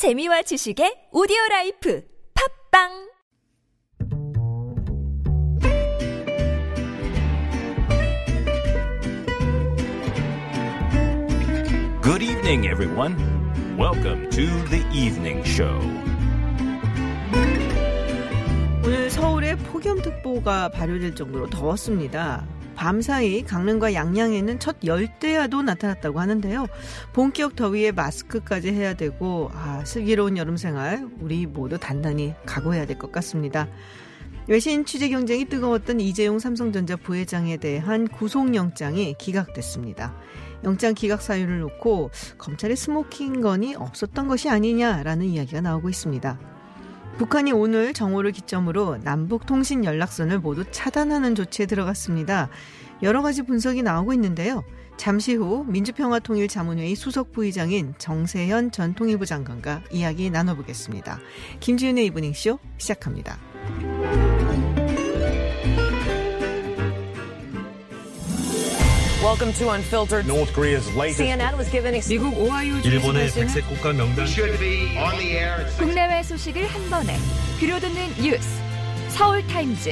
재미와 지식의 오디오 라이프 팟빵 Good evening, everyone. Welcome to the evening show. 오늘 서울에 폭염특보가 발효될 정도로 더웠습니다. 밤사이 강릉과 양양에는 첫 열대야도 나타났다고 하는데요. 본격 더위에 마스크까지 해야 되고 아, 슬기로운 여름 생활 우리 모두 단단히 각오해야 될 것 같습니다. 외신 취재 경쟁이 뜨거웠던 이재용 삼성전자 부회장에 대한 구속영장이 기각됐습니다. 영장 기각 사유를 놓고 검찰의 스모킹 건이 없었던 것이 아니냐라는 이야기가 나오고 있습니다. 북한이 오늘 정오를 기점으로 남북 통신 연락선을 모두 차단하는 조치에 들어갔습니다. 여러 가지 분석이 나오고 있는데요. 잠시 후 민주평화통일자문회의 수석 부의장인 정세현 전 통일부 장관과 이야기 나눠보겠습니다. 김지윤의 이브닝쇼 시작합니다. Welcome to Unfiltered. North Korea's latest CNN was given 미국 오하이오 일본의 주지사는 백색 국가 명단 should be on the air at six 국내외 소식을 한 번에 들려듣는 뉴스 서울 타임즈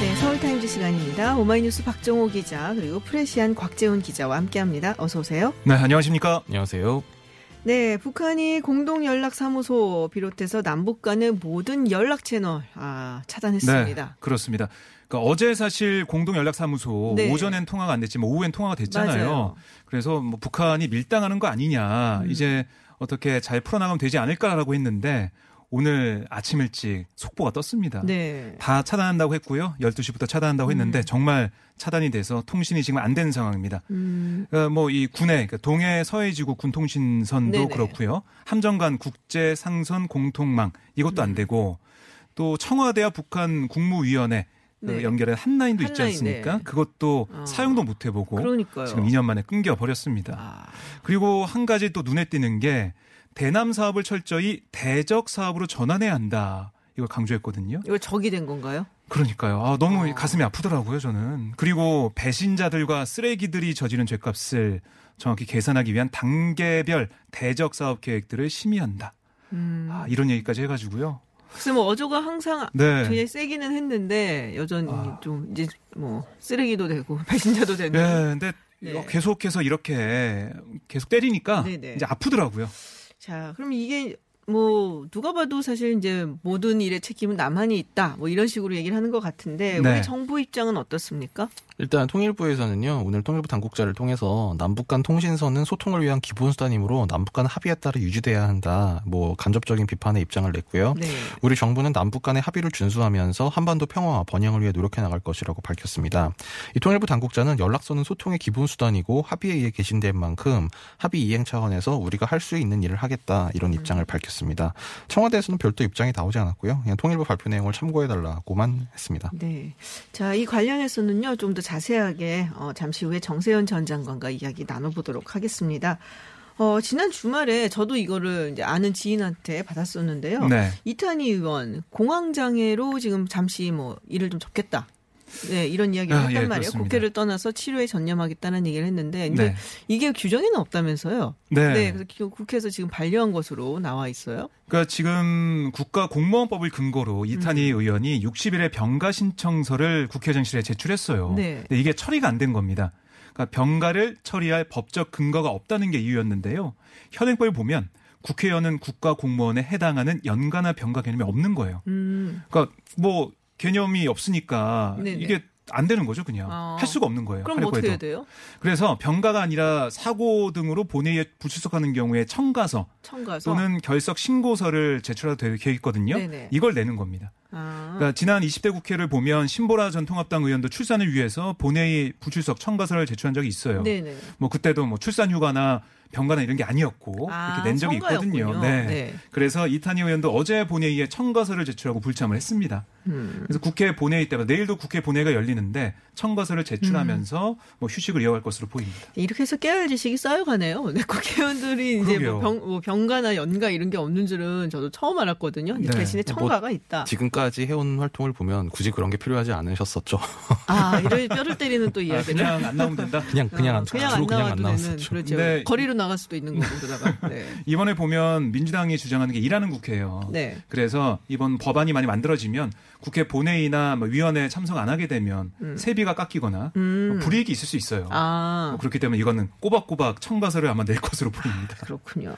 네, 서울 타임즈 시간입니다. 오마이뉴스 박정호 기자 그리고 프레시안 곽재훈 기자와 함께합니다. 어서 오세요. 네 안녕하십니까 안녕하세요. 네, 북한이 공동연락사무소 비롯해서 남북 간의 모든 연락 채널 아, 차단했습니다. 네 그렇습니다 그러니까 어제 사실 공동 연락사무소 네. 오전엔 통화가 안 됐지만 오후엔 통화가 됐잖아요 맞아요. 그래서 뭐 북한이 밀당하는 거 아니냐 음. 이제 어떻게 잘 풀어나가면 되지 않을까라고 했는데 오늘 아침 일찍 속보가 떴습니다 네. 다 차단한다고 했고요 12시부터 차단한다고 했는데 음. 정말 차단이 돼서 통신이 지금 안 되는 상황입니다 음, 뭐이 군의 그러니까 동해 서해지구 군통신선도 네네. 그렇고요. 함정간 국제 상선 공통망 이것도 음. 안 되고 또 청와대와 북한 국무위원회 그 네. 연결한 한라인도 있지 않습니까? 네. 그것도 어. 사용도 못 해보고 그러니까요. 지금 2년 만에 끊겨 버렸습니다. 아, 그리고 한 가지 또 눈에 띄는 게 대남 사업을 철저히 대적 사업으로 전환해야 한다. 이걸 강조했거든요. 이거 적이 된 건가요? 그러니까요. 아, 너무 어. 가슴이 아프더라고요, 저는. 그리고 배신자들과 쓰레기들이 저지른 죄값을 정확히 계산하기 위한 단계별 대적 사업 계획들을 심의한다. 음, 아, 이런 얘기까지 해가지고요. 글쎄 뭐 어조가 항상 네. 굉장히 세기는 했는데 여전히 아. 좀 이제 뭐 쓰레기도 되고 배신자도 되는. 네, 근데 네. 계속해서 이렇게 계속 때리니까 네네. 이제 아프더라고요. 자, 그럼 이게 뭐 누가 봐도 사실 이제 모든 일의 책임은 남한이 있다. 뭐 이런 식으로 얘기를 하는 것 같은데 네. 우리 정부 입장은 어떻습니까? 일단 통일부에서는요, 오늘 통일부 당국자를 통해서 남북 간 통신선은 소통을 위한 기본 수단이므로 남북 간 합의에 따라 유지돼야 한다. 뭐 간접적인 비판의 입장을 냈고요. 네. 우리 정부는 남북 간의 합의를 준수하면서 한반도 평화와 번영을 위해 노력해 나갈 것이라고 밝혔습니다. 이 통일부 당국자는 연락선은 소통의 기본 수단이고 합의에 의해 개신된 만큼 합의 이행 차원에서 우리가 할 수 있는 일을 하겠다 이런 음. 입장을 밝혔습니다. 청와대에서는 별도 입장이 나오지 않았고요. 그냥 통일부 발표 내용을 참고해달라고만 했습니다. 네. 자, 이 관련해서는요, 좀 더 자세하게, 어, 잠시 후에 정세현 전 장관과 이야기 나눠보도록 하겠습니다. 어, 지난 주말에 저도 이거를 이제 아는 지인한테 받았었는데요. 네. 이탄희 의원, 공황장애로 지금 잠시 뭐 일을 좀 접겠다. 네, 이런 이야기를 아, 했단 예, 말이에요. 그렇습니다. 국회를 떠나서 치료에 전념하겠다는 얘기를 했는데, 근데 네. 이게 규정에는 없다면서요? 네. 그래서 기- 국회에서 지금 반려한 것으로 나와 있어요. 그러니까 지금 국가 공무원법을 근거로 이탄희 음. 의원이 60일의 병가 신청서를 국회의장실에 제출했어요. 네. 근데 이게 처리가 안 된 겁니다. 그러니까 병가를 처리할 법적 근거가 없다는 게 이유였는데요. 현행법을 보면 국회의원은 국가 공무원에 해당하는 연가나 병가 개념이 없는 거예요. 음, 그러니까 뭐 개념이 없으니까 네네. 이게 안 되는 거죠, 그냥. 아. 할 수가 없는 거예요. 그럼 어떻게 해야 해도. 돼요? 그래서 병가가 아니라 사고 등으로 본회의에 불출석하는 경우에 청가서 청가서. 또는 결석 신고서를 제출해도 될 계획이거든요. 네네. 이걸 내는 겁니다. 아. 그러니까 지난 20대 국회를 보면 신보라 전 통합당 의원도 출산을 위해서 본회의 불출석 청가서를 제출한 적이 있어요. 네네. 뭐 그때도 뭐 출산 휴가나 병가나 이런 게 아니었고 아, 이렇게 낸 적이 있거든요. 청가였군요. 네. 네. 그래서 이탄희 의원도 어제 본회의에 청가서를 제출하고 불참을 했습니다. 음. 그래서 국회 본회의 때가 내일도 국회 본회의가 열리는데 청가서를 제출하면서 음. 뭐 휴식을 이어갈 것으로 보입니다. 이렇게 해서 깨알 지식이 쌓여가네요. 네, 국회의원들이 이제. 뭐, 병, 뭐 병가나 연가 이런 게 없는 줄은 저도 처음 알았거든요. 네. 대신에 청가가 있다. 지금까지 해온 활동을 보면 굳이 그런 게 필요하지 않으셨었죠. 아, 이런 뼈를 때리는 또 아, 이야기를. 그냥 안 나오면 된다. 그냥 그냥 어, 안 그냥 안 그냥 안 나와도 되는 나왔었죠. 그렇죠. 네. 거리로 나갈 수도 있는 거고 그러다가. 네. 이번에 보면 민주당이 주장하는 게 일하는 국회예요. 네. 그래서 이번 법안이 많이 만들어지면 국회 본회의나 뭐 위원회 참석 안 하게 되면 세비가 깎이거나 음. 뭐 불이익이 있을 수 있어요. 아. 뭐 그렇기 때문에 이거는 꼬박꼬박 청가서를 아마 낼 것으로 보입니다. 그렇군요.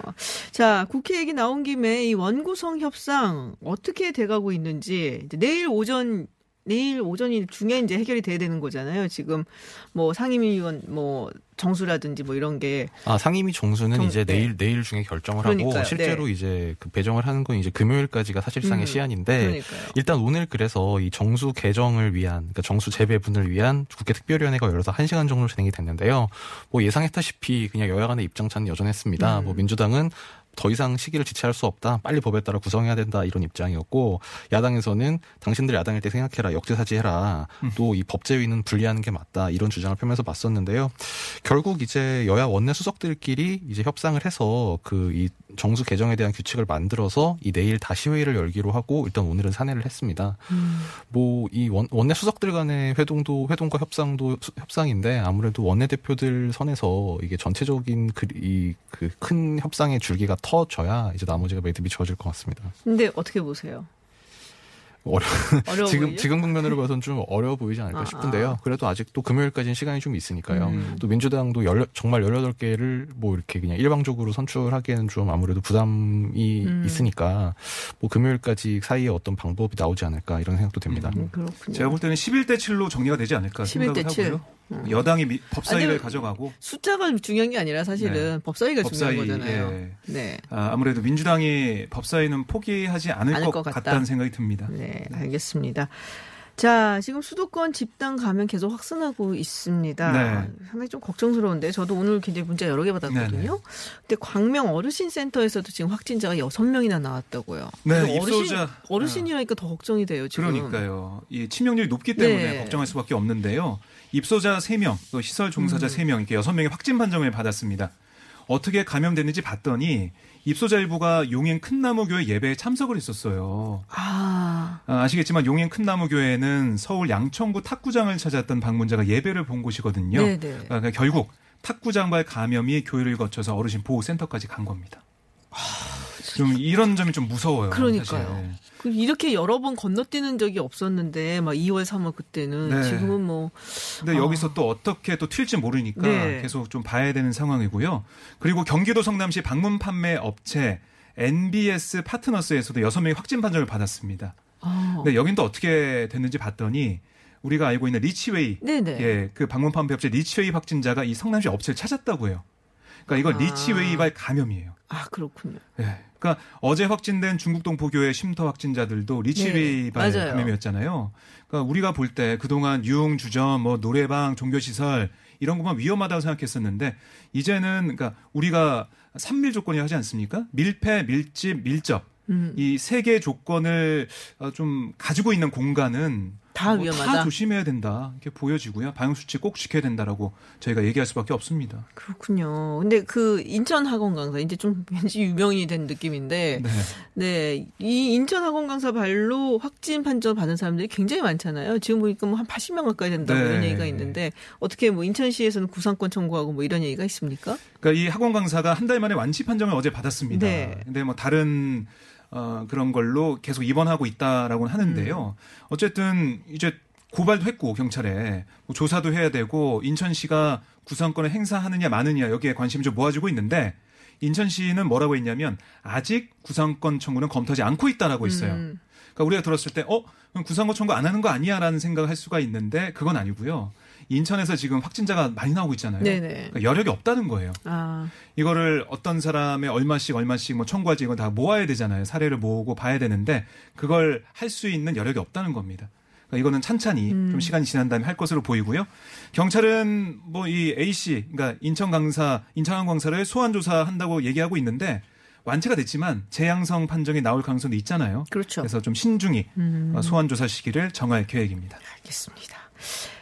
자, 국회 얘기 나온 김에 이 원구성 협상 어떻게 돼가고 있는지 내일 오전 내일 오전이 중에 이제 해결이 돼야 되는 거잖아요. 지금 뭐 상임위원 뭐 정수라든지 뭐 이런 게 아, 상임위 정수는 정- 이제 네. 내일 내일 중에 결정을 그러니까요. 하고 실제로 이제 그 배정을 하는 건 이제 금요일까지가 사실상의 음, 시한인데 그러니까요. 일단 오늘 그래서 이 정수 개정을 위한 그러니까 정수 재배분을 위한 국회 특별위원회가 열려서 1시간 정도 진행이 됐는데요. 뭐 예상했다시피 그냥 여야 간의 입장 차는 여전했습니다. 음. 뭐 민주당은 더 이상 시기를 지체할 수 없다. 빨리 법에 따라 구성해야 된다. 이런 입장이었고 야당에서는 당신들 야당일 때 생각해라. 역지사지해라. 음. 또이 법제위는 분리하는 게 맞다. 이런 주장을 펴면서 봤었는데요. 결국 이제 여야 원내 수석들끼리 이제 협상을 해서 그 이 정수 개정에 대한 규칙을 만들어서 이 내일 다시 회의를 열기로 하고 일단 오늘은 산회를 했습니다. 음. 뭐이 원내 수석들 간의 회동도 회동과 협상도 수- 협상인데 아무래도 원내 대표들 선에서 이게 전체적인 그 이 그 큰 협상의 줄기가 터져야 이제 나머지가 매듭이 지어질 것 같습니다. 근데 어떻게 보세요? 어려 어려워 지금 보이죠? 지금 국면으로 봐서는 좀 어려워 보이지 않을까 아, 싶은데요. 아. 그래도 아직도 금요일까지는 시간이 좀 있으니까요. 음. 또 민주당도 열, 정말 18개를 뭐 이렇게 그냥 일방적으로 선출하기에는 좀 아무래도 부담이 음. 있으니까 뭐 금요일까지 사이에 어떤 방법이 나오지 않을까 이런 생각도 됩니다. 음, 그렇군요. 제가 볼 때는 11대 7로 정리가 되지 않을까 11대 생각을 7. 하고요. 여당이 미- 법사위를 아니, 가져가고 숫자가 중요한 게 아니라 사실은 네. 법사위가 법사위, 중요한 거잖아요. 예. 네. 아, 아무래도 민주당이 법사위는 포기하지 않을, 않을 것, 것 같다. 같다는 생각이 듭니다. 네, 알겠습니다. 자, 지금 수도권 집단 감염 계속 확산하고 있습니다. 네. 상당히 좀 걱정스러운데 저도 오늘 굉장히 문자 여러 개 받았거든요. 네, 네. 근데 광명 어르신 센터에서도 지금 확진자가 6명이나 나왔다고요. 네, 어르신. 어르신이라니까 더 걱정이 돼요, 지금. 그러니까요. 이 치명률이 높기 때문에 네. 걱정할 수밖에 없는데요. 입소자 3명, 또 시설 음. 종사자 3명, 이렇게 6명의 확진 판정을 받았습니다. 어떻게 감염됐는지 봤더니 입소자 일부가 용인 큰나무교회 예배에 참석을 했었어요. 아, 아, 아시겠지만 용인 큰나무교회는 서울 양천구 탁구장을 찾았던 방문자가 예배를 본 곳이거든요. 네네. 그러니까 결국 탁구장발 감염이 교회를 거쳐서 어르신 보호센터까지 간 겁니다. 좀 이런 점이 좀 무서워요. 그러니까요. 사실. 그 이렇게 여러 번 건너뛰는 적이 없었는데 막 2월, 3월 그때는 네. 지금은 뭐 근데 아. 여기서 또 어떻게 또 튈지 모르니까 네. 계속 좀 봐야 되는 상황이고요. 그리고 경기도 성남시 방문 판매 업체 NBS 파트너스에서도 6명이 확진 판정을 받았습니다. 아, 근데 여긴 또 어떻게 됐는지 봤더니 우리가 알고 있는 리치웨이 네네. 예, 그 방문 판매 업체 리치웨이 확진자가 이 성남시 업체를 찾았다고 해요. 그러니까 이건 아. 리치웨이발 감염이에요. 아 그렇군요. 예. 그러니까 어제 확진된 중국 동포교회 쉼터 확진자들도 리치웨이발 네. 감염이었잖아요. 그러니까 우리가 볼 때 그동안 유흥 주점, 뭐 노래방, 종교 시설 이런 것만 위험하다고 생각했었는데 이제는 그러니까 우리가 삼밀 조건이 하지 않습니까? 밀폐, 밀집, 밀접 음. 이세 개의 조건을 어, 좀 가지고 있는 공간은 다 뭐 위험하다. 다 조심해야 된다 이렇게 보여지고요. 방역 수칙 꼭 지켜야 된다라고 저희가 얘기할 수밖에 없습니다. 그렇군요. 근데 그 인천 학원 강사 이제 좀 왠지 유명이 된 느낌인데 네. 네. 이 인천 학원 강사 발로 확진 판정 받은 사람들이 굉장히 많잖아요. 지금 보니까 뭐 한 80명 가까이 된다고 네. 이런 얘기가 있는데 어떻게 뭐 인천시에서는 구상권 청구하고 뭐 이런 얘기가 있습니까? 그러니까 이 학원 강사가 한 달 만에 완치 판정을 어제 받았습니다. 네. 근데 뭐 다른 어, 그런 걸로 계속 입원하고 있다라고는 하는데요. 음. 어쨌든 이제 고발도 했고 경찰에 뭐 조사도 해야 되고 인천시가 구상권을 행사하느냐 마느냐 여기에 관심이 좀 모아지고 있는데 인천시는 뭐라고 했냐면 아직 구상권 청구는 검토하지 않고 있다라고 했어요. 음. 그러니까 우리가 들었을 때 어? 구상권 청구 안 하는 거 아니야라는 생각을 할 수가 있는데 그건 아니고요. 인천에서 지금 확진자가 많이 나오고 있잖아요. 네네. 그러니까 여력이 없다는 거예요. 아, 이거를 어떤 사람의 얼마씩 얼마씩 뭐 청구하지 이건 다 모아야 되잖아요. 사례를 모으고 봐야 되는데 그걸 할 수 있는 여력이 없다는 겁니다. 그러니까 이거는 찬찬히 음. 좀 시간이 지난 다음에 할 것으로 보이고요. 경찰은 뭐 이 A 씨, 그러니까 인천 강사, 인천 학원 강사를 소환 조사한다고 얘기하고 있는데 완치가 됐지만 재양성 판정이 나올 가능성도 있잖아요. 그렇죠. 그래서 좀 신중히 음. 어, 소환 조사 시기를 정할 계획입니다. 알겠습니다.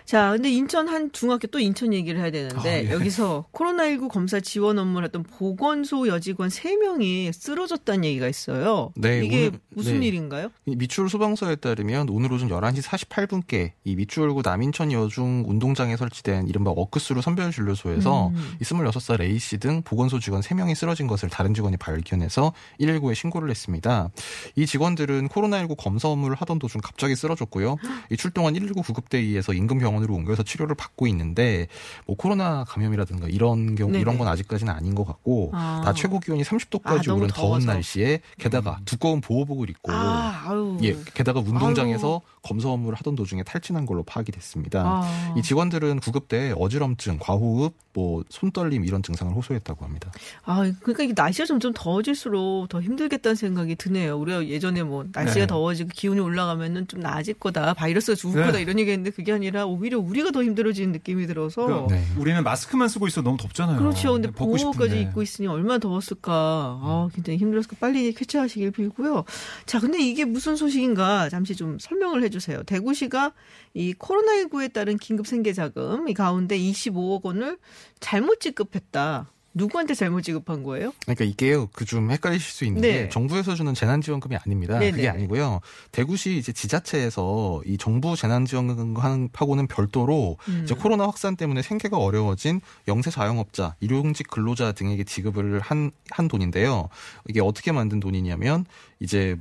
자, 근데 인천 한 중학교 또 인천 얘기를 해야 되는데 아, 예. 여기서 코로나19 검사 지원 업무를 했던 보건소 여직원 3명이 쓰러졌다는 얘기가 있어요. 네, 이게 오늘- 무슨 네. 일인가요? 이 미추홀 소방서에 따르면 오늘 오전 11시 48분께 이 미추홀구 남인천 여중 운동장에 설치된 이른바 워크스루 선별 진료소에서 음. 이 26살 A씨 등 보건소 직원 3명이 쓰러진 것을 다른 직원이 발견해서 119에 신고를 했습니다. 이 직원들은 코로나19 검사 업무를 하던 도중 갑자기 쓰러졌고요. 이 출동한 119 구급대에 의해서 인근 병원으로 옮겨서 치료를 받고 있는데 뭐 코로나 감염이라든가 이런 경우 네네. 이런 건 아직까지는 아닌 것 같고 아. 다 최고 기온이 아, 30도까지 너무 오른 더운. 날씨에 게다가 두꺼운 보호복을 입고 아, 아유. 예, 게다가 운동장에서 검사 업무를 하던 도중에 탈진한 걸로 파악이 됐습니다. 아. 이 직원들은 구급대에 어지럼증, 과호흡, 뭐 손떨림 이런 증상을 호소했다고 합니다. 아, 그러니까 이게 날씨가 점점 더워질수록 더 힘들겠다는 생각이 드네요. 우리가 예전에 뭐 날씨가 네. 더워지고 기온이 올라가면은 좀 나아질 거다, 바이러스가 죽을 네. 거다 이런 얘기했는데 그게 아니라 오히려 우리가 더 힘들어지는 느낌이 들어서. 그러니까 네. 우리는 마스크만 쓰고 있어 너무 덥잖아요. 그렇죠. 근데 네, 보호까지. 입고 있으니 얼마나 더웠을까. 아, 굉장히 힘들었을까. 빨리 쾌차하시길 빌고요. 자, 근데 이게 무슨 소식인가 잠시 좀 설명을 해주세요. 대구시가 이 코로나19에 따른 긴급 생계 자금 이 가운데 25억 원을 잘못 지급했다. 누구한테 잘못 지급한 거예요? 그러니까 이게요, 그 좀 헷갈리실 수 있는 네. 게 정부에서 주는 재난지원금이 아닙니다. 네네. 그게 아니고요. 대구시 이제 지자체에서 이 정부 재난지원금하고는 별도로 음. 이제 코로나 확산 때문에 생계가 어려워진 영세 자영업자, 일용직 근로자 등에게 지급을 한, 한 돈인데요. 이게 어떻게 만든 돈이냐면 이제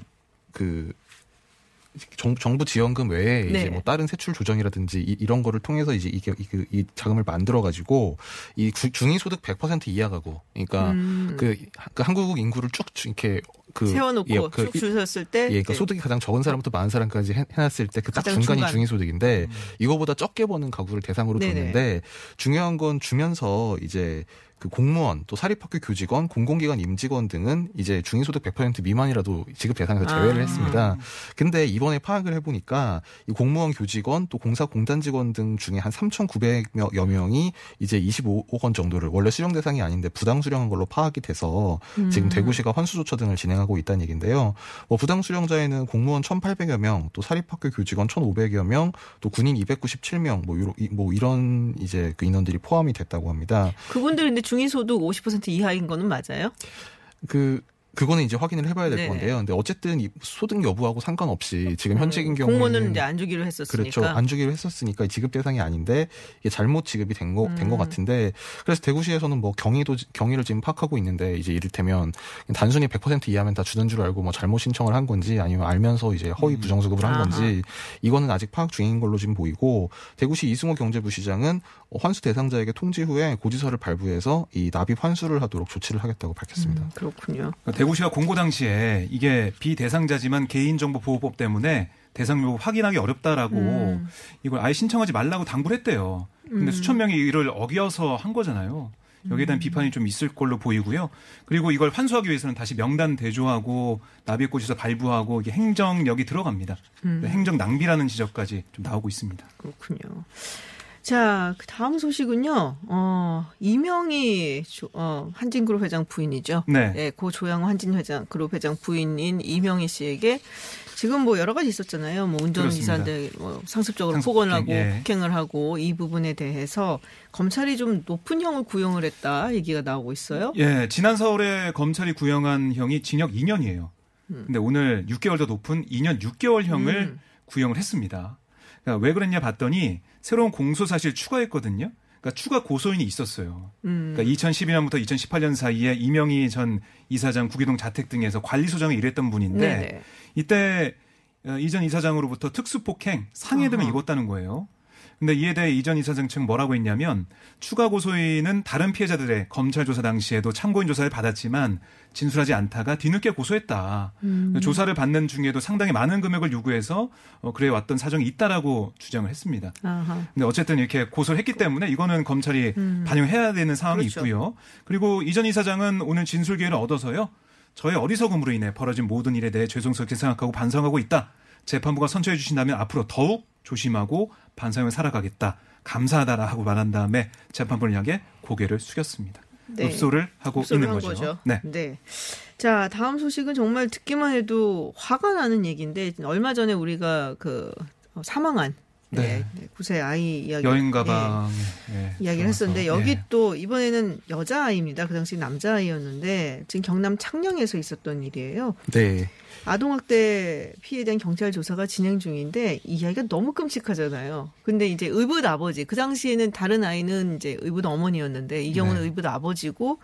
그 정, 정부 지원금 외에 네. 이제 뭐 다른 세출 조정이라든지 이, 런 거를 통해서 이제 이게 이, 그- 이 자금을 만들어 가지고 이 주- 중위소득 100% 이하 가구 그러니까 음. 그, 그 한국 인구를 쭉 이렇게 그 세워놓고 예, 그쭉 주셨을 때 예, 그러니까 이제 소득이 가장 적은 사람부터 많은 사람까지 해, 해놨을 때 그 딱 중간이 중간. 중위소득인데 이거보다 적게 버는 가구를 대상으로. 뒀는데 중요한 건 주면서 이제 그 공무원 또 사립학교 교직원 공공기관 임직원 등은 이제 중위소득 100% 미만이라도 지급 대상에서 제외를 아. 했습니다. 근데 이번에 파악을 해보니까 이 공무원 교직원 또 공사 공단 직원 등 중에 한 3,900여 명이 이제 25억 원 정도를 원래 수령 대상이 아닌데 부당 수령한 걸로 파악이 돼서 음. 지금 대구시가 환수 조처 등을 진행하고 있다는 얘기인데요. 뭐 부당 수령자에는 공무원 1,800여 명, 또 사립학교 교직원 1,500여 명, 또 군인 297명, 뭐, 이런- 뭐 이런 이제 그 인원들이 포함이 됐다고 합니다. 그분들 근데 중위소득 50% 이하인 거는 맞아요? 그 그거는 이제 확인을 해봐야 될 네네. 건데요. 근데 어쨌든 이 소득 여부하고 상관없이 지금 현직인 경우는 음, 공무원은 이제 안 주기로 했었으니까. 그렇죠. 안 주기로 했었으니까 지급 대상이 아닌데 이게 잘못 지급이 된 거된것 음. 같은데 그래서 대구시에서는 뭐 경위도 경위를 지금 파악하고 있는데 이제 이를테면 단순히 100% 이하면 다 주는 줄 알고 뭐 잘못 신청을 한 건지 아니면 알면서 이제 허위 부정수급을 한 음. 건지 이거는 아직 파악 중인 걸로 지금 보이고 대구시 이승호 경제부시장은 어, 환수 대상자에게 통지 후에 고지서를 발부해서 이 납입 환수를 하도록 조치를 하겠다고 밝혔습니다. 음, 그렇군요. 그러니까 대구시가 공고 당시에 이게 비대상자지만 개인정보보호법 때문에 대상 여부 확인하기 어렵다라고 음. 이걸 아예 신청하지 말라고 당부를 했대요. 근데 음. 수천 명이 이를 어겨서 한 거잖아요. 여기에 대한 비판이 좀 있을 걸로 보이고요. 그리고 이걸 환수하기 위해서는 다시 명단 대조하고 납입고지서 발부하고 이게 행정력이 들어갑니다. 음. 행정 낭비라는 지적까지 좀 나오고 있습니다. 그렇군요. 자, 그 다음 소식은요. 어, 이명희 조- 어, 한진그룹 회장 부인이죠. 네. 네, 고 조양호 한진 회장 그룹 회장 부인인 이명희 씨에게 지금 뭐 여러 가지 있었잖아요. 뭐 운전기사인데 뭐 상습적으로 상습 폭언하고 폭행, 예. 폭행을 하고 이 부분에 대해서 검찰이 좀 높은 형을 구형을 했다 얘기가 나오고 있어요. 예, 지난 서울에 검찰이 구형한 형이 징역 2년이에요. 근데 오늘 6개월 더 높은 2년 6개월 형을 음. 구형을 했습니다. 그러니까 왜 그랬냐 봤더니 새로운 공소 사실 추가했거든요. 그러니까 추가 고소인이 있었어요. 음. 그러니까 2012년부터 2018년 사이에 이명희 전 이사장 구기동 자택 등에서 관리소장을 일했던 분인데 네네. 이때 어, 이전 이사장으로부터 특수폭행 상해 등을. 입었다는 거예요. 근데 이에 대해 이전 이사장 측은 뭐라고 했냐면 추가 고소인은 다른 피해자들의 검찰 조사 당시에도 참고인 조사를 받았지만 진술하지 않다가 뒤늦게 고소했다. 음. 조사를 받는 중에도 상당히 많은 금액을 요구해서 어, 그래 왔던 사정이 있다라고 주장을 했습니다. 아하. 근데 어쨌든 이렇게 고소를 했기 때문에 이거는 검찰이 음. 반영해야 되는 상황이 그렇죠. 있고요. 그리고 이전 이사장은 오늘 진술 기회를 얻어서요. 저의 어리석음으로 인해 벌어진 모든 일에 대해 죄송스럽게 생각하고 반성하고 있다. 재판부가 선처해 주신다면 앞으로 더욱 조심하고 반성을 살아가겠다. 감사하다라고 말한 다음에 재판부를 향해 고개를 숙였습니다. 네. 읍소를 하고 있는 한 거죠. 네. 자, 다음 소식은 정말 듣기만 해도 화가 나는 얘기인데 얼마 전에 우리가 그 사망한 네. 네. 네, 9세 아이 이야기. 여행 네, 가방 예, 이야기를. 했었는데 여기 예. 또 이번에는 여자 아이입니다. 그 당시 남자 아이였는데 지금 경남 창녕에서 있었던 일이에요. 네. 아동학대 피해에 대한 경찰 조사가 진행 중인데 이 이야기가 너무 끔찍하잖아요. 근데 이제 의붓 아버지 그 당시에는 다른 아이는 이제 의붓 어머니였는데 이 경우는 네. 의붓 아버지고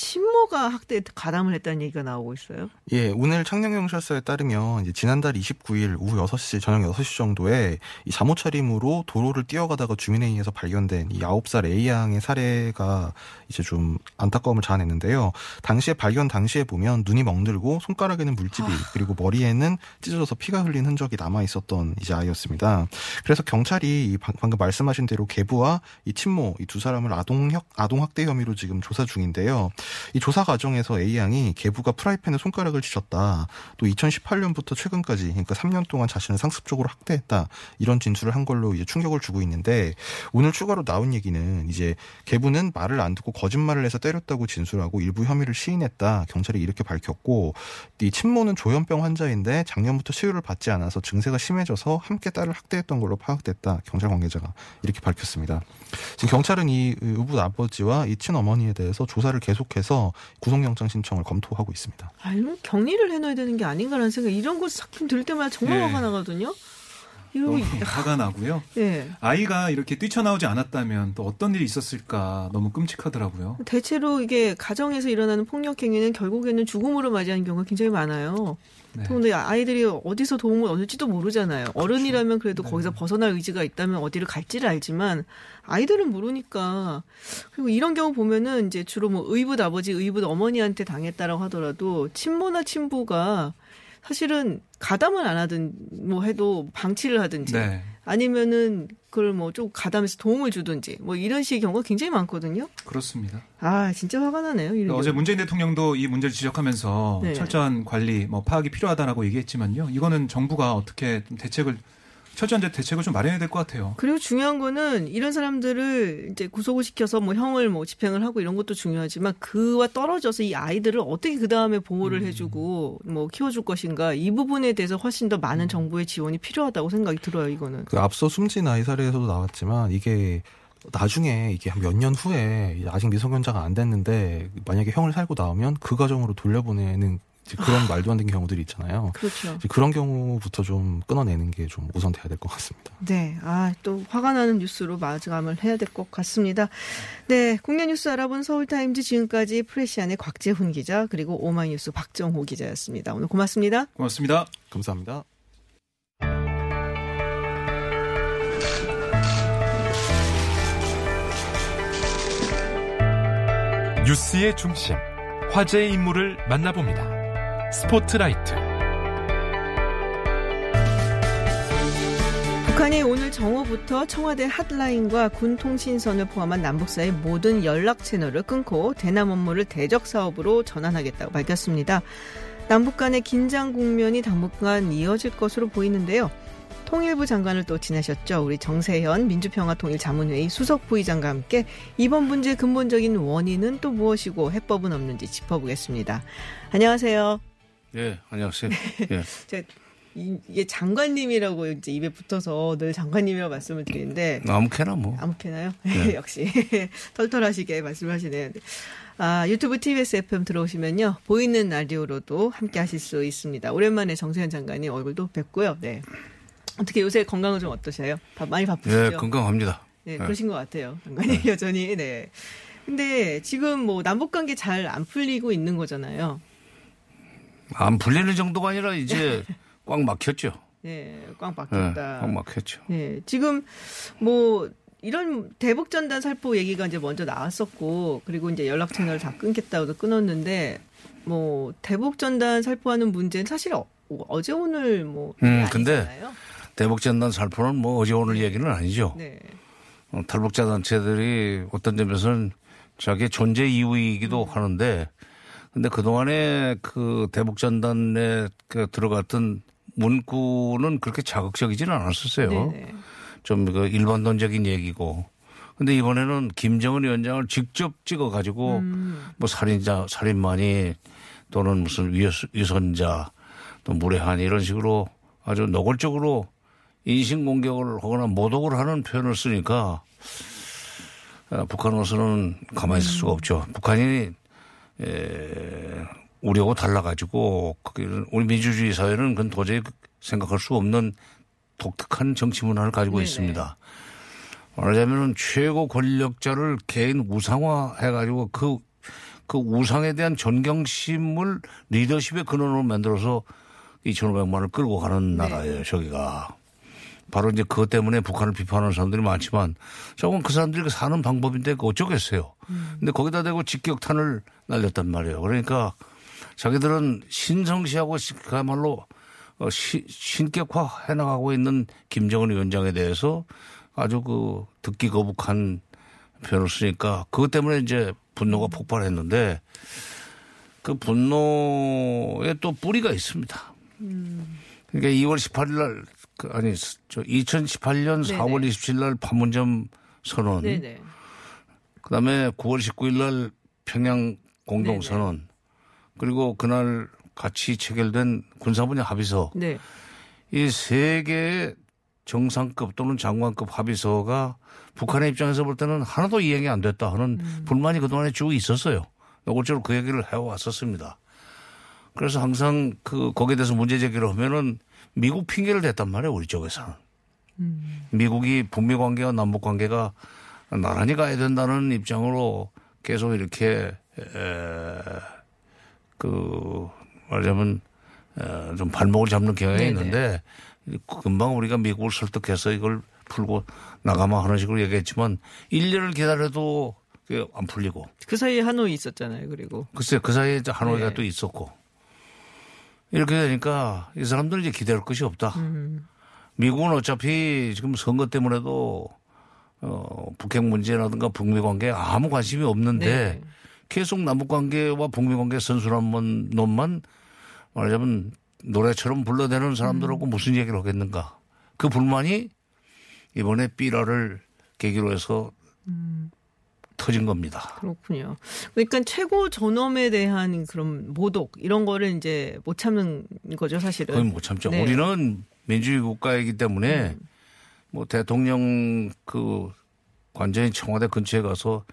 친모가 학대에 가담을 했다는 얘기가 나오고 있어요. 예, 오늘 창녕경찰서에 따르면 이제 지난달 29일 오후 6시, 저녁 6시 정도에 이 잠옷 차림으로 도로를 뛰어가다가 주민에 의해서 발견된 이 9살 A양의 사례가 이제 좀 안타까움을 자아냈는데요. 당시에 발견 당시에 보면 눈이 멍들고 손가락에는 물집이 그리고 머리에는 찢어져서 피가 흘린 흔적이 남아 있었던 이제 아이였습니다. 그래서 경찰이 방- 방금 말씀하신 대로 계부와 이 친모 이 두 사람을 아동학 아동 학대 혐의로 지금 조사 중인데요. 이 조사 과정에서 A 양이 계부가 프라이팬에 손가락을 쥐셨다. 또 2018년부터 최근까지 그러니까 3년 동안 자신을 상습적으로 학대했다. 이런 진술을 한 걸로 이제 충격을 주고 있는데 오늘 추가로 나온 얘기는 이제 계부는 말을 안 듣고 거짓말을 해서 때렸다고 진술하고 일부 혐의를 시인했다. 경찰이 이렇게 밝혔고 이 친모는 조현병 환자인데 작년부터 치료를 받지 않아서 증세가 심해져서 함께 딸을 학대했던 걸로 파악됐다. 경찰 관계자가 이렇게 밝혔습니다. 지금 경찰은 이 의붓 아버지와 이 친어머니에 대해서 조사를 계속 해서 구속영장 신청을 검토하고 있습니다. 아, 이런 격리를 해놔야 되는 게 아닌가라는 생각. 이런 거 작품 들을 때마다 정말 예. 화가 나거든요. 너무 화가 나고요. 예. 아이가 이렇게 뛰쳐나오지 않았다면 또 어떤 일이 있었을까 너무 끔찍하더라고요. 대체로 이게 가정에서 일어나는 폭력 행위는 결국에는 죽음으로 맞이하는 경우가 굉장히 많아요. 네. 근데 아이들이 어디서 도움을 얻을지도 모르잖아요. 그렇죠. 어른이라면 그래도 네. 거기서 벗어날 의지가 있다면 어디를 갈지를 알지만 아이들은 모르니까 그리고 이런 경우 보면은 이제 주로 뭐 의붓 아버지, 의붓 어머니한테 당했다라고 하더라도 친모나 친부가 사실은 가담을 안 하든 뭐 해도 방치를 하든지 네. 아니면은 그걸 뭐 좀 가담해서 도움을 주든지 뭐 이런 식의 경우가 굉장히 많거든요. 그렇습니다. 아 진짜 화가 나네요. 이런 어제. 문재인 대통령도 이 문제를 지적하면서 네. 철저한 관리, 뭐 파악이 필요하다라고 얘기했지만요. 이거는 정부가 어떻게 좀 대책을 철저한 대책을 좀 마련해야 될 것 같아요. 그리고 중요한 거는 이런 사람들을 이제 구속을 시켜서 뭐 형을 뭐 집행을 하고 이런 것도 중요하지만 그와 떨어져서 이 아이들을 어떻게 그 다음에 보호를 해주고 뭐 키워줄 것인가 이 부분에 대해서 훨씬 더 많은 정부의 지원이 필요하다고 생각이 들어요. 이거는. 그 앞서 숨진 아이 사례에서도 나왔지만 이게 나중에 이게 한 몇 년 후에 아직 미성년자가 안 됐는데 만약에 형을 살고 나오면 그 가정으로 돌려보내는 그런 말도 안 되는 경우들이 있잖아요. 그렇죠. 이제 그런 경우부터 좀 끊어내는 게 좀 우선 돼야 될 것 같습니다. 네. 아, 또 화가 나는 뉴스로 마감을 해야 될 것 같습니다. 네. 국내 뉴스 알아본 서울타임즈 지금까지 프레시안의 곽재훈 기자 그리고 오마이뉴스 박정호 기자였습니다. 오늘 고맙습니다. 고맙습니다. 감사합니다. 뉴스의 중심, 화제의 인물을 만나봅니다. 스포트라이트. 북한이 오늘 정오부터 청와대 핫라인과 군 통신선을 포함한 남북 사이 모든 연락 채널을 끊고 대남 업무를 대적 사업으로 전환하겠다고 밝혔습니다. 남북 간의 긴장 국면이 당분간 이어질 것으로 보이는데요. 통일부 장관을 또 지내셨죠. 우리 정세현 민주평화통일자문회의 수석 부의장과 함께 이번 문제의 근본적인 원인은 또 무엇이고 해법은 없는지 짚어보겠습니다. 안녕하세요. 예, 안녕하세요. 예. 제가 이- 이게 장관님이라고 이제 입에 붙어서 늘 장관님이라고 말씀을 드리는데 아무캐나 뭐. 아무렇게나요? 네. 역시 털털하시게 말씀하시네요. 아, 유튜브 TBS FM 들어오시면요. 보이는 라디오로도 함께 하실 수 있습니다. 오랜만에 정세현 장관님 얼굴도 뵙고요. 네. 어떻게 요새 건강은 좀 어떠세요? 바- 많이 바쁘시죠? 예, 건강합니다. 네, 예. 그러신 것 같아요. 장관님 여전히. 네. 근데 지금 뭐 남북 관계 잘 안 풀리고 있는 거잖아요. 안 풀리는 정도가 아니라 이제 꽉 막혔죠. 네, 꽉 예, 막혔다. 꽉 막혔죠. 네, 지금 뭐 이런 대북 전단 살포 얘기가 이제 먼저 나왔었고 그리고 이제 연락 채널을 다 끊겠다고도 끊었는데 뭐 대북 전단 살포하는 문제는 사실 어, 어제 오늘 뭐 음, 근데 아니잖아요. 대북 전단 살포는 뭐 어제 오늘 얘기는 아니죠. 네. 어, 탈북자 단체들이 어떤 점에서는 자기 존재 이유이기도 음. 하는데 근데 그동안에 그 대북전단에 그 들어갔던 문구는 그렇게 자극적이지는 않았었어요. 네네. 좀 그 일반론적인 얘기고. 근데 이번에는 김정은 위원장을 직접 찍어 가지고 음. 뭐 살인자, 살인마니 또는 무슨 위선, 위선자 또 무례한 이런 식으로 아주 노골적으로 인신 공격을 하거나 모독을 하는 표현을 쓰니까 어, 북한으로서는 가만히 있을 수가 없죠. 북한이 에, 우리하고 달라가지고 거기는 우리 민주주의 사회는 그건 도저히 생각할 수 없는 독특한 정치 문화를 가지고 네네. 있습니다. 말하자면은 최고 권력자를 개인 우상화 해가지고 그, 그 우상에 대한 존경심을 리더십의 근원으로 만들어서 2,500만을 끌고 가는 네. 나라예요, 저기가. 바로 이제 그것 때문에 북한을 비판하는 사람들이 많지만 저건 그 사람들이 사는 방법인데 그 어쩌겠어요. 근데 거기다 대고 직격탄을 날렸단 말이에요. 그러니까 자기들은 신성시하고 시- 그야말로 어, 시- 신격화 해나가고 있는 김정은 위원장에 대해서 아주 그 듣기 거북한 표현을 쓰니까 그것 때문에 이제 분노가 폭발했는데 그 분노에 또 뿌리가 있습니다. 그러니까 2월 18일 날, 그 아니, 저 2018년 네네. 4월 27일 날 판문점 선언. 네네. 그 다음에 9월 19일 날 평양 공동 선언. 그리고 그날 같이 체결된 군사분야 합의서. 네. 이세 개의 정상급 또는 장관급 합의서가 북한의 입장에서 볼 때는 하나도 이행이 안 됐다 하는 불만이 그동안에 쭉 있었어요. 노골적으로 그 얘기를 해왔었습니다. 그래서 항상 그 거기에 대해서 문제 제기를 하면은 미국 핑계를 댔단 말이에요, 우리 쪽에서는. 미국이 북미 관계와 남북 관계가 나란히 가야 된다는 입장으로 계속 이렇게 에, 그 말하자면 에, 좀 발목을 잡는 경향이 네네. 있는데 금방 우리가 미국을 설득해서 이걸 풀고 나가마 하는 식으로 얘기했지만 1년을 기다려도 안 풀리고 그 사이에 하노이 있었잖아요. 그리고 글쎄 그 사이에 하노이가 네. 또 있었고 이렇게 되니까 이 사람들은 이제 기다릴 것이 없다. 음. 미국은 어차피 지금 선거 때문에도 어, 북핵 문제라든가 북미 관계에 아무 관심이 없는데 네. 계속 남북 관계와 북미 관계 선순환만 놈만 말하자면 노래처럼 불러대는 사람들하고 음. 무슨 얘기를 하겠는가. 그 불만이 이번에 삐라를 계기로 해서 음. 터진 겁니다. 그렇군요. 그러니까 최고 전엄에 대한 그런 모독 이런 거를 이제 못 참는 거죠, 사실은. 거의 못 참죠. 네. 음. 우리는 민주주의 국가이기 때문에 뭐 대통령 그 관저인 청와대 근처에 가서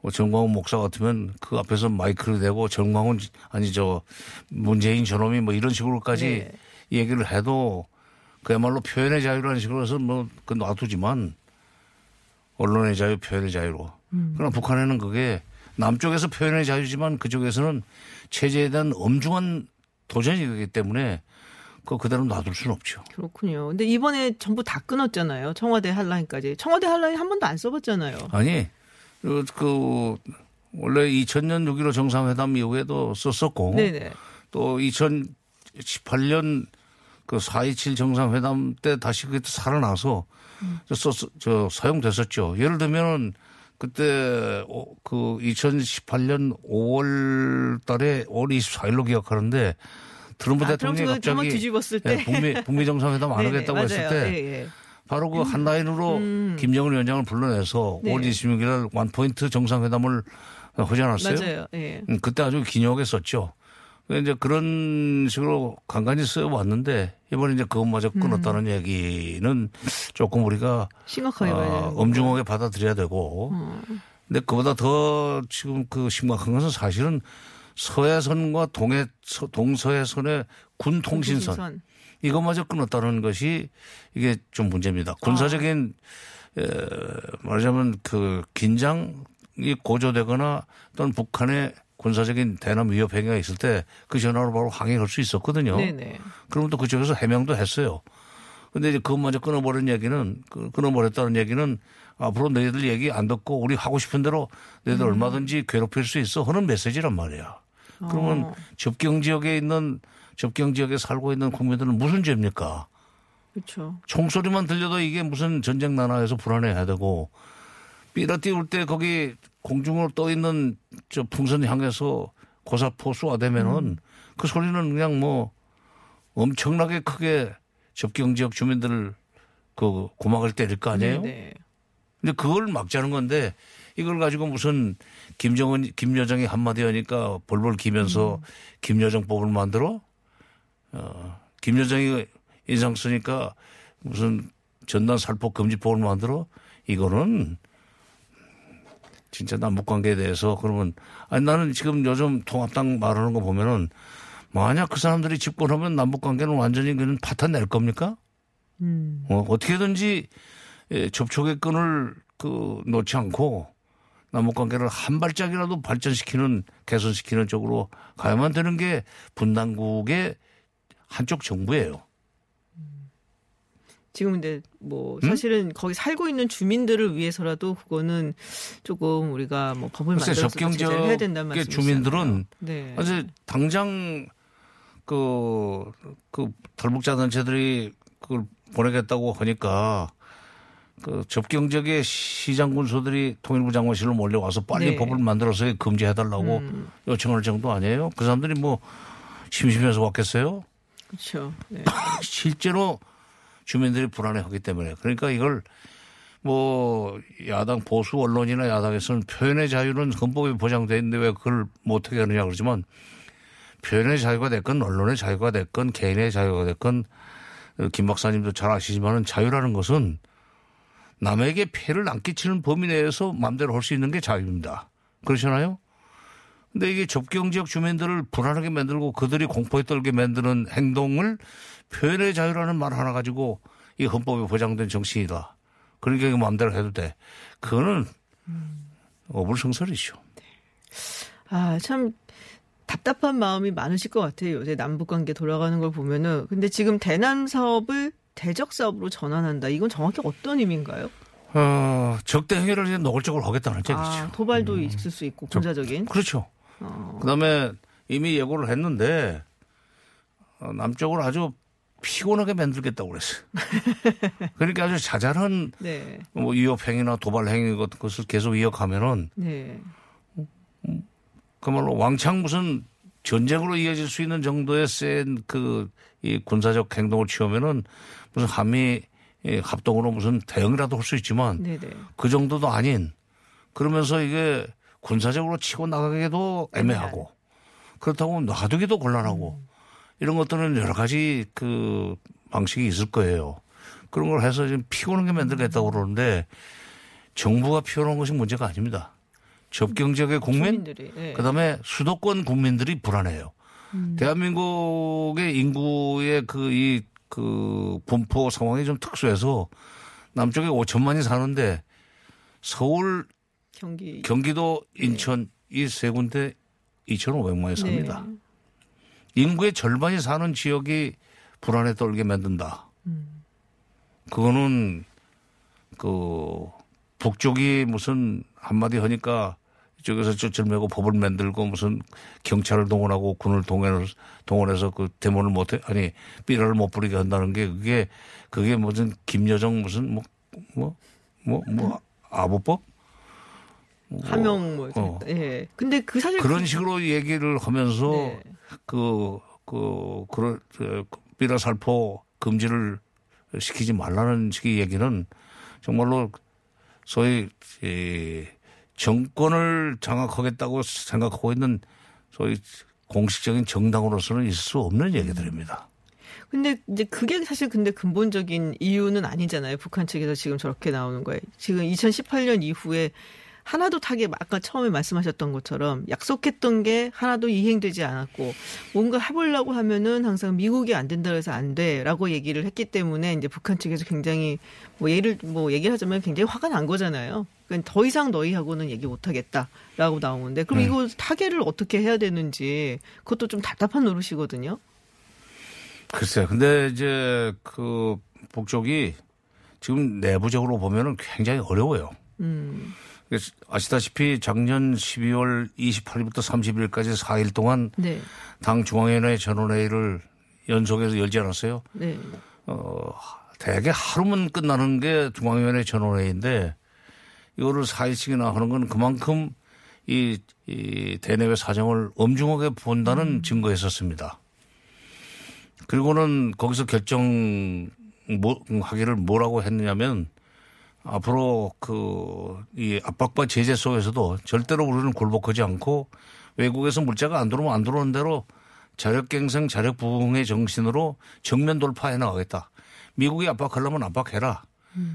뭐 정광훈 목사 같으면 그 앞에서 마이크를 대고 정광훈 아니 저 문재인 저놈이 뭐 이런 식으로까지 네. 얘기를 해도 그야말로 표현의 자유라는 식으로 해서 뭐 그 놔두지만 언론의 자유, 표현의 자유로. 음. 그러나 북한에는 그게 남쪽에서 표현의 자유지만 그쪽에서는 체제에 대한 엄중한 도전이기 때문에 그 그대로 놔둘 수는 없죠. 그렇군요. 근데 이번에 전부 다 끊었잖아요. 청와대 한라인까지. 청와대 한라인 한 번도 안 써봤잖아요. 아니 그, 그 원래 2000년 6.15 정상회담 이후에도 썼었고 네네. 또 2018년 그4.27 정상회담 때 다시 그게 또 살아나서 저, 썼- 저 사용됐었죠. 예를 들면은 그때 어, 그 2018년 5월 달에 5월 24일로 기억하는데 트럼프 아, 대통령이 한번 갑자기 뒤집었을 예, 때. 북미 북미 정상회담 안 네네, 하겠다고 했을. 때 예, 예. 바로 그 한 라인으로 음. 김정은 위원장을 불러내서 네. 5월 26일 날 원포인트 정상회담을 하지 않았어요? 맞아요. 예. 음, 그때 아주 기념하게 썼죠. 이제 그런 식으로 간간히 써왔는데 이번에 이제 그것마저 음. 끊었다는 얘기는 조금 우리가 심각하게 어, 엄중하게 받아들여야 되고 음. 근데 그보다 더 지금 그 심각한 것은 사실은 서해선과 동해 서- 동서해선의 군 통신선. 이것마저 끊었다는 것이 이게 좀 문제입니다. 군사적인 에, 말하자면 그 긴장이 고조되거나 또는 북한의 군사적인 대남 위협 행위가 있을 때 그 전화로 바로 항의할 수 있었거든요. 네네. 그러면 또 그쪽에서 해명도 했어요. 근데 이제 그것마저 끊어버린 얘기는, 그- 끊어버렸다는 얘기는 앞으로 너희들 얘기 안 듣고 우리 하고 싶은 대로 너희들 음. 얼마든지 괴롭힐 수 있어 하는 메시지란 말이야. 그러면 어. 접경 지역에 있는, 접경 지역에 살고 있는 국민들은 무슨 죄입니까? 그렇죠. 총소리만 들려도 이게 무슨 전쟁 나라에서 불안해야 되고 삐라 띄울 때 거기 공중으로 떠 있는 저 풍선 향해서 고사포 쏘아대면은 그 소리는 그냥 뭐 엄청나게 크게 접경 지역 주민들을 그 고막을 때릴 거 아니에요? 네네. 근데 그걸 막자는 건데 이걸 가지고 무슨 김정은 김여정이 한마디 하니까 벌벌 기면서 김여정법을 만들어 어 김여정이 인상 쓰니까 무슨 전단 살포 금지법을 만들어 이거는 진짜 남북 관계에 대해서 그러면 아니 나는 지금 요즘 통합당 말하는 거 보면은 만약 그 사람들이 집권하면 남북 관계는 완전히 그는 파탄 낼 겁니까? 음. 어, 어떻게든지 예, 접촉의 끈을 그 놓지 않고 남북 관계를 한 발짝이라도 발전시키는 개선시키는 쪽으로 가야만 되는 게 분당국의 한쪽 정부예요. 지금 근데 뭐 음? 사실은 거기 살고 있는 주민들을 위해서라도 그거는 조금 우리가 뭐 법을 만들어서 제재를 해야 된다는 말씀이시잖아요. 주민들은 네. 사실 당장 그, 그 탈북자 단체들이 그걸 보내겠다고 하니까 그 접경적의 시장 군수들이 통일부 장관실로 몰려와서 빨리 네. 법을 만들어서 금지해달라고 음. 요청할 정도 아니에요? 그 사람들이 뭐 심심해서 왔겠어요? 그렇죠. 네. 실제로 주민들이 불안해하기 때문에 그러니까 이걸 뭐 야당 보수 언론이나 야당에서는 표현의 자유는 헌법에 보장돼 있는데 왜 그걸 못하게 하느냐 그러지만 표현의 자유가 됐건 언론의 자유가 됐건 개인의 자유가 됐건 김 박사님도 잘 아시지만은 자유라는 것은 남에게 폐를 안 끼치는 범위 내에서 마음대로 할 수 있는 게 자유입니다. 그렇잖아요? 근데 이게 접경 지역 주민들을 불안하게 만들고 그들이 공포에 떨게 만드는 행동을 표현의 자유라는 말 하나 가지고 이 헌법에 보장된 정신이다. 그러니까 이거 마음대로 해도 돼. 그거는 어불성설이죠. 아, 참 답답한 마음이 많으실 것 같아요. 요새 남북 관계 돌아가는 걸 보면은. 근데 지금 대남 사업을 대적 사업으로 전환한다. 이건 정확히 어떤 의미인가요? 어, 적대 행위를 이제 노골적으로 하겠다는 얘기죠. 아, 도발도 있을 수 있고 군사적인. 그렇죠. 어. 그다음에 이미 예고를 했는데 어, 남쪽을 아주 피곤하게 만들겠다고 그랬어요. 그러니까 아주 자잘한 네. 뭐 위협 행위나 도발 행위 같은 것을 계속 이어가면은 네. 그말로 왕창 무슨 전쟁으로 이어질 수 있는 정도의 센 그 이 군사적 행동을 취하면은 무슨 한미 이 합동으로 무슨 대응이라도 할 수 있지만 네, 네. 그 정도도 아닌 그러면서 이게 군사적으로 치고 나가기도 애매하고 그렇다고 놔두기도 곤란하고 이런 것들은 여러 가지 그 방식이 있을 거예요. 그런 걸 해서 지금 피곤하게 만들겠다고 그러는데 정부가 피곤한 것이 문제가 아닙니다. 접경 지역의 국민. 네. 그다음에 수도권 국민들이 불안해요. 대한민국의 인구의 그이그 분포 상황이 좀 특수해서 남쪽에 5천만이 사는데 서울, 경기 경기도, 인천 이세 군데 2,500만이 삽니다. 네. 인구의 절반이 사는 지역이 불안에 떨게 만든다. 그거는 그 북쪽이 무슨 한마디 하니까 이쪽에서 쫓을 메고 법을 만들고 무슨 경찰을 동원하고 군을 동원해서, 동원해서 그 데모를 못해 아니 삐라를 못 부리게 한다는 게 그게 그게 무슨 김여정 무슨 뭐 뭐 뭐뭐 아부법 뭐 하명 뭐 어. 예. 근데 그 사실 그런 그- 식으로 얘기를 하면서 네. 그, 그, 그런, 그, 삐라 살포 금지를 시키지 말라는 식의 얘기는 정말로 소위, 이 정권을 장악하겠다고 생각하고 있는 소위 공식적인 정당으로서는 있을 수 없는 얘기들입니다. 근데 이제 그게 사실 근데 근본적인 이유는 아니잖아요. 북한 측에서 지금 저렇게 나오는 거예요. 지금 2018년 이후에 하나도 타겟 아까 처음에 말씀하셨던 것처럼 약속했던 게 하나도 이행되지 않았고 뭔가 해보려고 하면은 항상 미국이 안 된다 그래서 안 돼라고 얘기를 했기 때문에 이제 북한 측에서 굉장히 뭐 예를 뭐 얘기를 하자면 굉장히 화가 난 거잖아요. 그러니까 더 이상 너희하고는 얘기 못 하겠다라고 나온 건데 그럼 네. 이거 타겟을 어떻게 해야 되는지 그것도 좀 답답한 노릇이거든요. 글쎄요. 근데 이제 그 북쪽이 지금 내부적으로 보면은 굉장히 어려워요. 음. 아시다시피 작년 12월 28일부터 30일까지 4일 동안 네. 당 중앙위원회 전원회의를 연속해서 열지 않았어요. 네. 어, 대개 하루면 끝나는 게 중앙위원회 전원회의인데 이거를 4일씩이나 하는 건 그만큼 이, 이 대내외 사정을 엄중하게 본다는 증거였었습니다. 그리고는 거기서 결정 뭐, 하기를 뭐라고 했느냐면 앞으로 그 이 압박과 제재 속에서도 절대로 우리는 굴복하지 않고 외국에서 물자가 안 들어오면 안 들어오는 대로 자력갱생 자력부흥의 정신으로 정면 돌파해 나가겠다. 미국이 압박하려면 압박해라.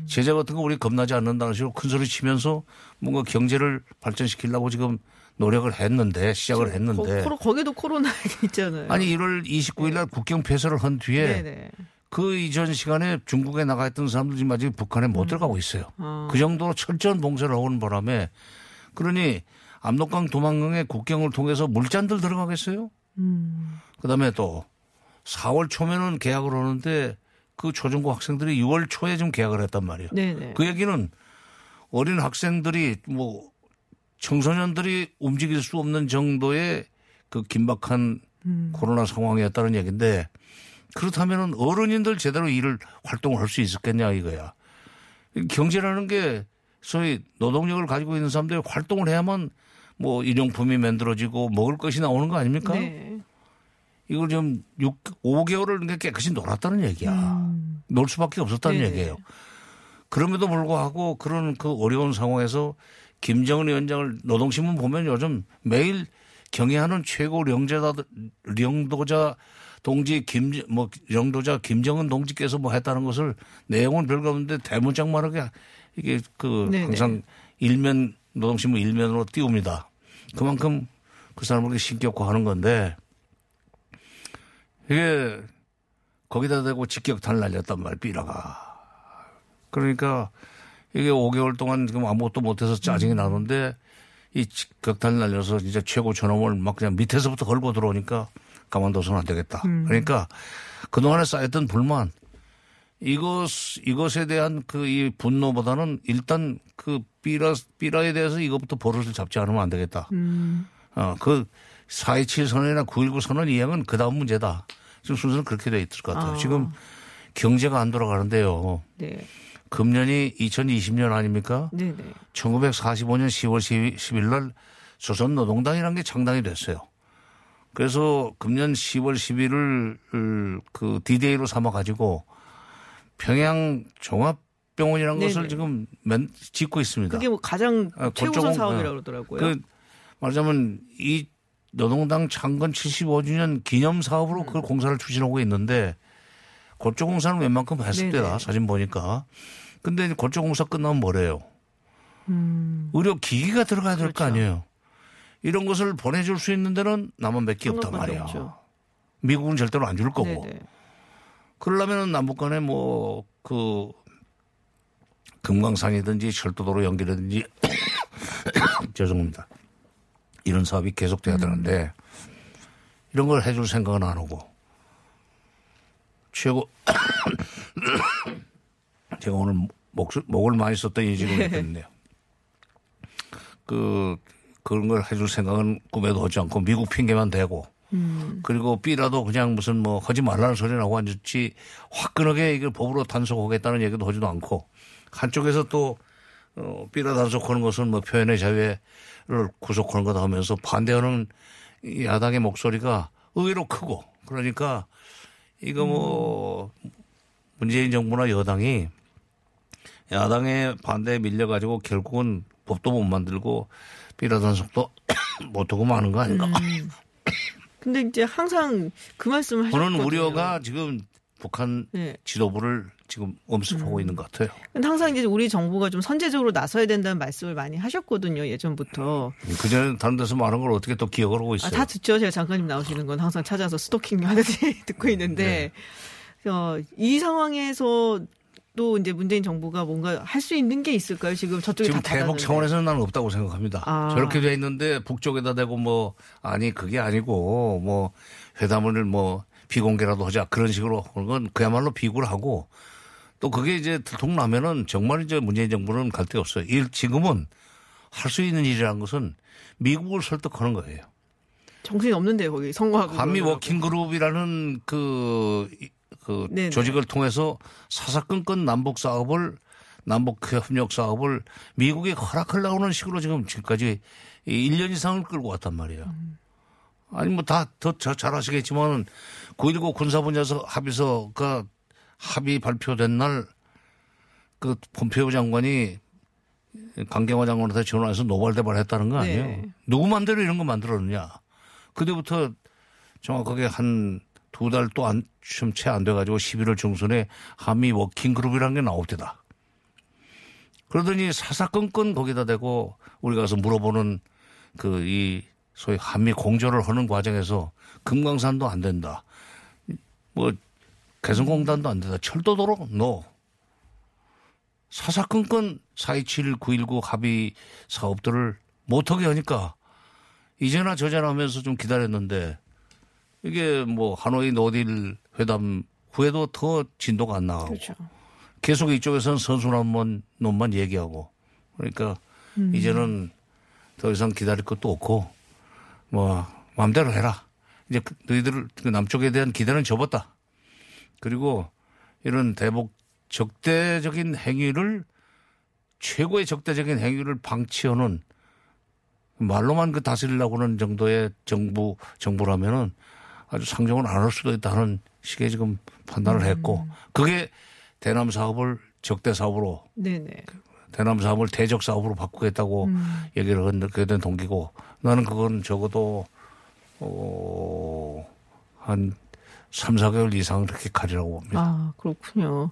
제재 같은 거 우리 겁나지 않는다는 식으로 큰 소리 치면서 뭔가 경제를 발전시키려고 지금 노력을 했는데 시작을 했는데 거, 거기도 코로나 있잖아요. 아니 1월 29일 날 국경 폐쇄를 한 뒤에 네네. 그 이전 시간에 중국에 나가 있던 사람들 지금 아직 북한에 못 들어가고 있어요. 아. 그 정도로 철저한 봉쇄를 하는 바람에 그러니 압록강 도망강의 국경을 통해서 물잔들 들어가겠어요? 음. 그다음에 또 4월 초면은 계약을 하는데 그 초중고 학생들이 6월 초에 좀 계약을 했단 말이에요. 네네. 그 얘기는 어린 학생들이 뭐 청소년들이 움직일 수 없는 정도의 그 긴박한 음. 코로나 상황이었다는 얘기인데 그렇다면은 어른인들 제대로 일을 활동을 할 수 있었겠냐 이거야. 경제라는 게 소위 노동력을 가지고 있는 사람들이 활동을 해야만 뭐 일용품이 만들어지고 먹을 것이 나오는 거 아닙니까? 네. 이걸 좀 6, 5개월을 깨끗이 놀았다는 얘기야. 음. 놀 수밖에 없었다는 네네. 얘기예요. 그럼에도 불구하고 그런 그 어려운 상황에서 김정은 위원장을 노동신문 보면 요즘 매일 경애하는 최고 령제다 령도자 동지 김뭐 령도자 김정은 동지께서 뭐 했다는 것을 내용은 별거 없는데 대문짝만하게 이게 그 네네. 항상 일면 노동신문 일면으로 띄웁니다. 그만큼 그 사람을 신격화 하는 건데 이게 거기다 대고 직격탄을 날렸단 말이야 삐라가. 그러니까 이게 5개월 동안 지금 아무것도 못해서 짜증이 나는데 이 직격탄을 날려서 진짜 최고 저놈을 막 그냥 밑에서부터 걸고 들어오니까 가만둬서는 안 되겠다. 그러니까 그동안에 쌓였던 불만 이것, 이것에 대한 그 이 분노보다는 일단 그 삐라, 삐라에 대해서 이것부터 버릇을 잡지 않으면 안 되겠다. 음. 어, 그 4.27 선언이나 9.19 선언 이행은 그 다음 문제다. 지금 순서는 그렇게 돼 있을 것 같아요. 아. 지금 경제가 안 돌아가는데요. 네. 금년이 2020년 아닙니까? 네네. 1945년 10월 10일 날 조선노동당이라는 게 창당이 됐어요. 그래서 금년 10월 10일을 그 디데이로 삼아 가지고 평양 종합 병원이라는 네네. 것을 지금 맨 짓고 있습니다. 그게 뭐 가장 아, 최우선 사업이라고 어. 그러더라고요. 그 말하자면 이 노동당 창건 75주년 기념 사업으로 그걸 공사를 추진하고 있는데 골조 공사는 웬만큼 했을. 때다 사진 보니까. 근데 골조 공사 끝나면 뭐래요? 의료 기기가 들어가야 될거 음. 그렇죠. 아니에요. 이런 것을 보내줄 수 있는 데는 남한밖에 없단 한국밖에 말이야. 없죠. 미국은 절대로 안 줄 거고. 네네. 그러려면 남북 간에 뭐, 그, 금강산이든지 철도도로 연결이든지, 죄송합니다. 이런 사업이 계속돼야 되는데, 이런 걸 해줄 생각은 안 하고, 최고, 제가 오늘 목, 목을 많이 썼더니 지금 됐네요. 그, 그런 걸 해줄 생각은 꿈에도 하지 않고 미국 핑계만 대고. 그리고 B라도 그냥 무슨 뭐 하지 말라는 소리 나고 앉았지 화끈하게 이걸 법으로 단속하겠다는 얘기도 하지도 않고 한쪽에서 또 어, B라 단속하는 것은 뭐 표현의 자유를 구속하는 거다 하면서 반대하는 이 야당의 목소리가 의외로 크고 그러니까 이거 뭐 문재인 정부나 여당이 야당의 반대에 밀려가지고 결국은 법도 못 만들고 B라 단속도 못하고 마는 거 아닌가. 근데 이제 항상 그 말씀을 하셨거든요. 그런 우려가 지금 북한 네. 지도부를 지금 엄습하고 있는 것 같아요. 근데 항상 이제 우리 정부가 좀 선제적으로 나서야 된다는 말씀을 많이 하셨거든요. 예전부터. 그전에 다른 데서 말한 걸 어떻게 또 기억을 하고 아, 있어요. 다 듣죠. 제가 장관님 나오시는 건 항상 찾아서 스토킹 하듯이 듣고 있는데 어, 이 상황에서 또 이제 문재인 정부가 뭔가 할 수 있는 게 있을까요? 지금 저쪽에 지금 다 대북. 차원에서는 나는 없다고 생각합니다. 아. 저렇게 돼 있는데 북쪽에다 대고 뭐 아니 그게 아니고 뭐 회담을 뭐 비공개라도 하자 그런 식으로 하는 건 그야말로 비굴 하고 또 그게 이제 들통나면은 정말 이제 문재인 정부는 갈 데 없어요. 일 지금은 할 수 있는 일이라는 것은 미국을 설득하는 거예요. 정신이 없는데 거기 선거하고 한미 그러느라고. 워킹 그룹이라는 그, 이- 그 네네. 조직을 통해서 사사건건 남북 사업을 남북 협력 사업을 미국이 허락하려고 하는 식으로 지금 지금까지 이 1년 이상을 끌고 왔단 말이에요. 음. 아니 뭐 다 더 잘 아시겠지만 9.19 군사 분야서 합의서가 합의 발표된 날그 폼페오 장관이 강경화 장관한테 전화해서 노발대발 했다는 거 아니에요. 네. 누구 맘대로 이런 거 만들었느냐. 그때부터 정확하게 한 두 달 또 안, 좀 채 안 돼가지고 11월 중순에 한미 워킹그룹이라는 게 나옵니다. 그러더니 사사건건 거기다 대고 우리가 가서 물어보는 그 이 소위 한미 공조를 하는 과정에서 금강산도 안 된다. 뭐 개성공단도 안 된다. 철도 도로 no. 사사건건 427, 919 합의 사업들을 못하게 하니까 이제나 저제나 하면서 좀 기다렸는데 이게 뭐 하노이 노딜 회담 후에도 더 진도가 안 나가고 그렇죠. 계속 이쪽에서는 선순환만 놈만 얘기하고 그러니까 음. 이제는 더 이상 기다릴 것도 없고 뭐 마음대로 해라. 이제 그 너희들 그 남쪽에 대한 기대는 접었다. 그리고 이런 대북 적대적인 행위를 최고의 적대적인 행위를 방치하는 말로만 그 다스리려고 하는 정도의 정부 정부라면은 아주 상정을 안 할 수도 있다는 식의 지금 판단을 했고 그게 대남 사업을 적대 사업으로 네네. 대남 사업을 대적 사업으로 바꾸겠다고 음. 얘기를 하게 된 동기고 나는 그건 적어도 어, 한 3, 4개월 이상 그렇게 가리라고 봅니다. 아 그렇군요.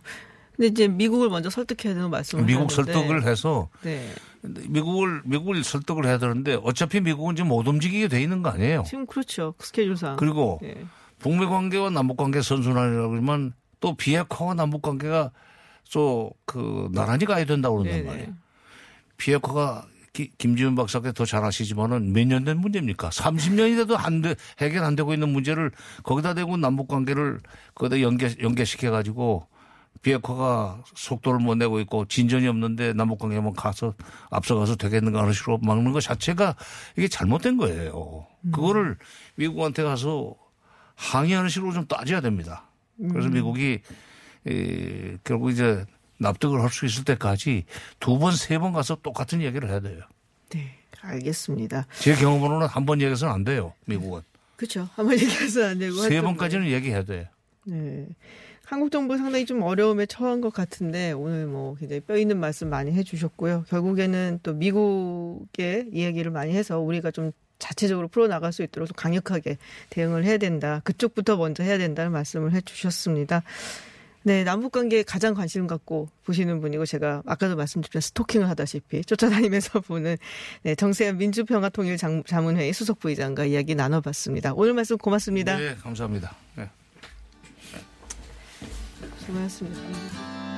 근데 이제 미국을 먼저 설득해야 되는 말씀을 미국 하셨는데. 설득을 해서 네. 미국을 미국을 설득을 해야 되는데 어차피 미국은 지금 못 움직이게 돼 있는 거 아니에요. 지금 그렇죠 스케줄상. 그리고 네. 북미 관계와 남북 관계 선순환이라고 그러면 또 비핵화와 남북 관계가 또 그 나란히 가야 된다고 그런단 네네. 말이에요. 비핵화가 기- 김지훈 박사께 더 잘 아시지만은 몇 년 된 문제입니까? 30년이 돼도 안 돼, 해결 안 되고 있는 문제를 거기다 대고 남북 관계를 거기다 연계, 연계시켜 가지고 비핵화가 속도를 못 내고 있고 진전이 없는데 남북 관계만 가서 앞서가서 되겠는가 하는 식으로 막는 것 자체가 이게 잘못된 거예요. 그거를 미국한테 가서 항의하는 식으로 좀 따져야 됩니다. 그래서 미국이 에, 결국 이제 납득을 할 수 있을 때까지 두 번, 세 번 가서 똑같은 얘기를 해야 돼요. 네, 알겠습니다. 제 경험으로는 한 번 얘기해서는 안 돼요, 미국은. 그렇죠. 한 번 얘기해서 안 되고 세 번까지는 얘기해야 돼요. 네. 한국 정부 상당히 좀 어려움에 처한 것 같은데 오늘 뭐 굉장히 뼈 있는 말씀 많이 해주셨고요. 결국에는 또 미국의 이야기를 많이 해서 우리가 좀 자체적으로 풀어나갈 수 있도록 좀 강력하게 대응을 해야 된다. 그쪽부터 먼저 해야 된다는 말씀을 해주셨습니다. 네, 남북 관계에 가장 관심 갖고 보시는 분이고 제가 아까도 말씀드렸던 스토킹을 하다시피 쫓아다니면서 보는 네, 정세현 민주평화통일 장- 자문회의 수석 부의장과 이야기 나눠봤습니다. 오늘 말씀 고맙습니다. 네, 감사합니다. 네. 수고하셨습니다.